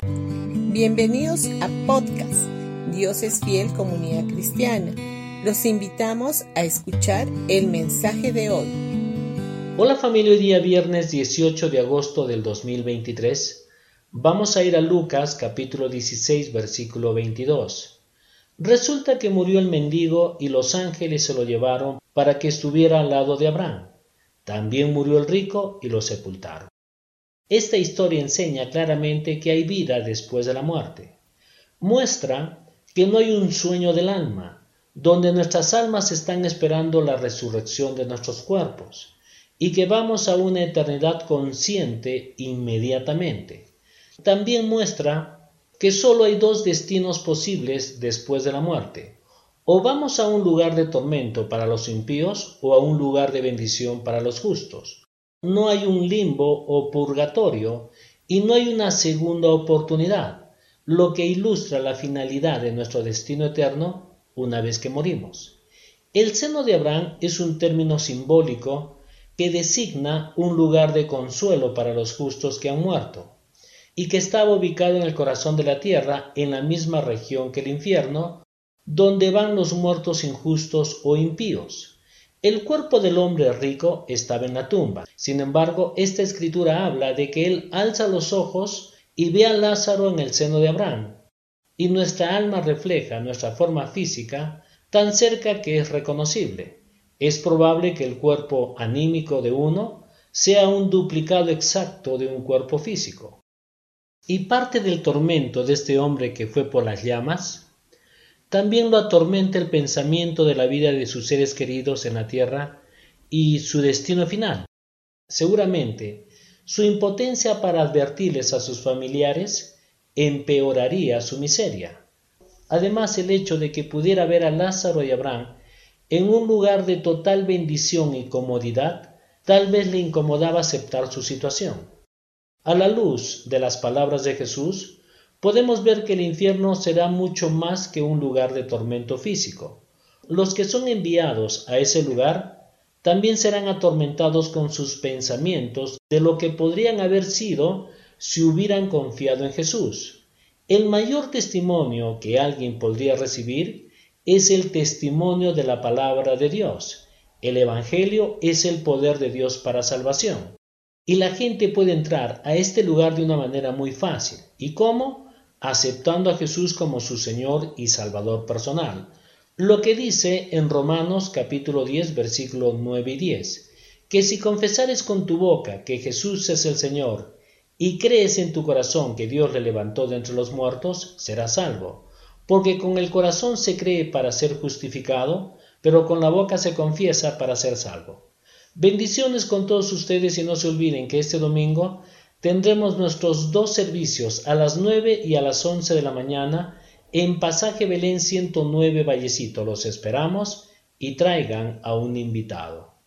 Bienvenidos a podcast Dios es fiel comunidad cristiana. Los invitamos a escuchar el mensaje de hoy. Hola familia, hoy día viernes 18 de agosto del 2023. Vamos a ir a Lucas capítulo 16 versículo 22. Resulta que murió el mendigo y los ángeles se lo llevaron para que estuviera al lado de Abraham. También murió el rico y lo sepultaron. Esta historia enseña claramente que hay vida después de la muerte. Muestra que no hay un sueño del alma, donde nuestras almas están esperando la resurrección de nuestros cuerpos, y que vamos a una eternidad consciente inmediatamente. También muestra que solo hay dos destinos posibles después de la muerte, o vamos a un lugar de tormento para los impíos o a un lugar de bendición para los justos. No hay un limbo o purgatorio y no hay una segunda oportunidad, lo que ilustra la finalidad de nuestro destino eterno una vez que morimos. El seno de Abraham es un término simbólico que designa un lugar de consuelo para los justos que han muerto, y que estaba ubicado en el corazón de la tierra, en la misma región que el infierno, donde van los muertos injustos o impíos. El cuerpo del hombre rico estaba en la tumba. Sin embargo, esta escritura habla de que él alza los ojos y ve a Lázaro en el seno de Abraham. Y nuestra alma refleja nuestra forma física tan cerca que es reconocible. Es probable que el cuerpo anímico de uno sea un duplicado exacto de un cuerpo físico. Y parte del tormento de este hombre que fue por las llamas también lo atormenta el pensamiento de la vida de sus seres queridos en la tierra y su destino final. Seguramente, su impotencia para advertirles a sus familiares empeoraría su miseria. Además, el hecho de que pudiera ver a Lázaro y Abraham en un lugar de total bendición y comodidad, tal vez le incomodaba aceptar su situación. A la luz de las palabras de Jesús, podemos ver que el infierno será mucho más que un lugar de tormento físico. Los que son enviados a ese lugar también serán atormentados con sus pensamientos de lo que podrían haber sido si hubieran confiado en Jesús. El mayor testimonio que alguien podría recibir es el testimonio de la palabra de Dios. El Evangelio es el poder de Dios para salvación. Y la gente puede entrar a este lugar de una manera muy fácil. ¿Y cómo? Aceptando a Jesús como su Señor y Salvador personal, lo que dice en Romanos capítulo 10 versículos 9 y 10, que si confesares con tu boca que Jesús es el Señor y crees en tu corazón que Dios le levantó de entre los muertos, serás salvo, porque con el corazón se cree para ser justificado, pero con la boca se confiesa para ser salvo. Bendiciones con todos ustedes y no se olviden que este domingo tendremos nuestros dos servicios a las 9 y a las 11 de la mañana en Pasaje Belén 109 Vallecito. Los esperamos y traigan a un invitado.